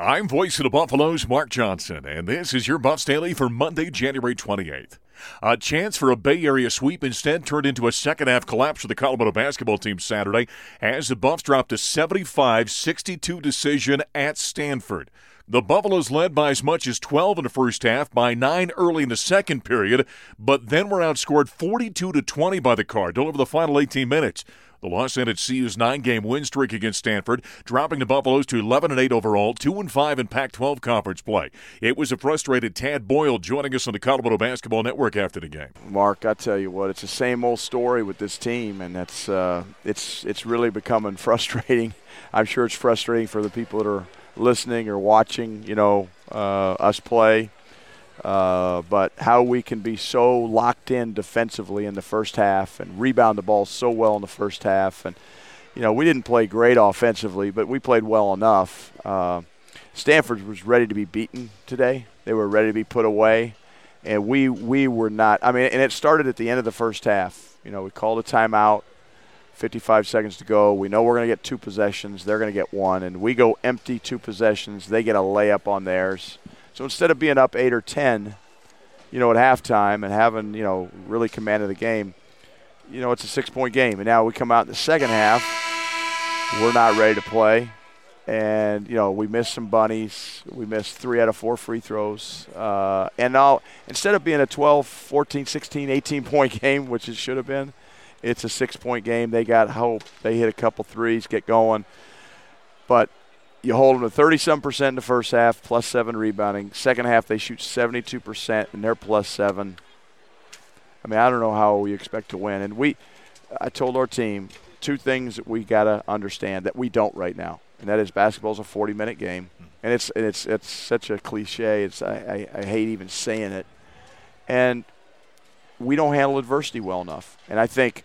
I'm voice of the Buffaloes, Mark Johnson, and this is your Buffs Daily for Monday, January 28th. A chance for a Bay Area sweep instead turned into a second half collapse for the Colorado basketball team Saturday as the Buffs dropped a 75 62 decision at Stanford. The Buffaloes led by as much as 12 in the first half, by 9 early in the second period, but then were outscored 42 to 20 by the Cardinal over the final 18 minutes. The loss ended CU's nine-game win streak against Stanford, dropping the Buffaloes to 11 and 8 overall, 2 and 5 in Pac-12 conference play. It was a frustrated Tad Boyle joining us on the Colorado Basketball Network after the game. Mark, I tell you what, it's the same old story with this team, and that's uh, it's it's really becoming frustrating. I'm sure it's frustrating for the people that are listening or watching, you know, uh, us play. Uh, but how we can be so locked in defensively in the first half and rebound the ball so well in the first half. And, you know, we didn't play great offensively, but we played well enough. Uh, Stanford was ready to be beaten today, they were ready to be put away. And we, we were not. I mean, and it started at the end of the first half. You know, we called a timeout, 55 seconds to go. We know we're going to get two possessions. They're going to get one. And we go empty two possessions. They get a layup on theirs so instead of being up eight or ten, you know, at halftime and having you know really commanded the game, you know, it's a six-point game. And now we come out in the second half, we're not ready to play, and you know we missed some bunnies. We missed three out of four free throws, uh, and now instead of being a 12, 14, 16, 18 point game, which it should have been, it's a six-point game. They got hope. They hit a couple threes, get going, but you hold them to 37 percent in the first half, plus seven rebounding. Second half, they shoot 72 percent, and they're plus seven. I mean, I don't know how we expect to win. And we, I told our team two things that we got to understand that we don't right now, and that is basketball is a 40-minute game, and it's and it's it's such a cliche. It's I, I, I hate even saying it, and we don't handle adversity well enough, and I think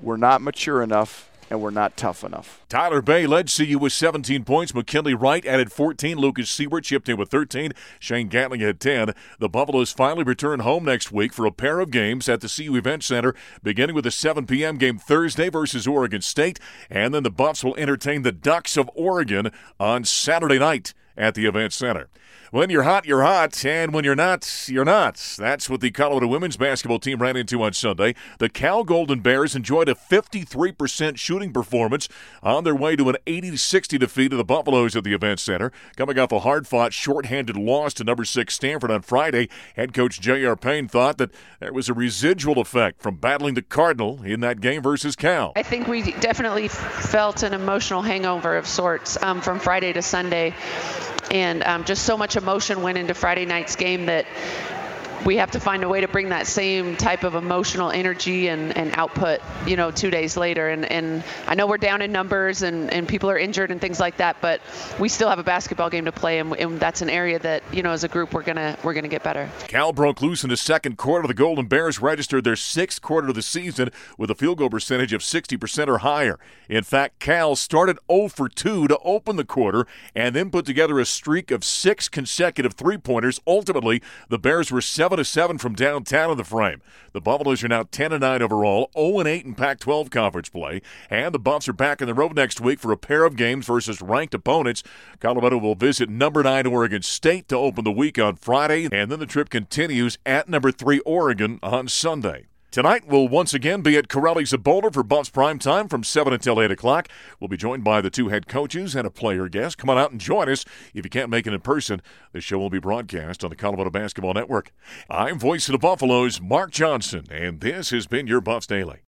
we're not mature enough and we're not tough enough. Tyler Bey led CU with 17 points. McKinley Wright added 14. Lucas Siewert chipped in with 13. Shane Gatling had 10. The Buffaloes finally return home next week for a pair of games at the CU Event Center, beginning with a 7 p.m. game Thursday versus Oregon State, and then the Buffs will entertain the Ducks of Oregon on Saturday night at the Event Center. When you're hot, you're hot, and when you're not, you're not. That's what the Colorado women's basketball team ran into on Sunday. The Cal Golden Bears enjoyed a 53% shooting performance on their way to an 80 60 defeat of the Buffaloes at the Event Center. Coming off a hard fought, short-handed loss to number six Stanford on Friday, head coach J.R. Payne thought that there was a residual effect from battling the Cardinal in that game versus Cal. I think we definitely felt an emotional hangover of sorts um, from Friday to Sunday and um, just so much emotion went into Friday night's game that we have to find a way to bring that same type of emotional energy and, and output, you know, two days later. And, and I know we're down in numbers and, and people are injured and things like that, but we still have a basketball game to play, and, and that's an area that, you know, as a group, we're gonna we're gonna get better. Cal broke loose in the second quarter. The Golden Bears registered their sixth quarter of the season with a field goal percentage of 60% or higher. In fact, Cal started 0 for 2 to open the quarter and then put together a streak of six consecutive three pointers. Ultimately, the Bears were 7 7 from downtown in the frame. The Buffaloes are now 10 9 overall, 0 8 in Pac 12 conference play, and the Buffs are back in the road next week for a pair of games versus ranked opponents. Colorado will visit number 9 Oregon State to open the week on Friday, and then the trip continues at number 3 Oregon on Sunday. Tonight, we'll once again be at Carelli's of Boulder for Buffs Prime Time from 7 until 8 o'clock. We'll be joined by the two head coaches and a player guest. Come on out and join us. If you can't make it in person, the show will be broadcast on the Colorado Basketball Network. I'm voice of the Buffaloes, Mark Johnson, and this has been your Buffs Daily.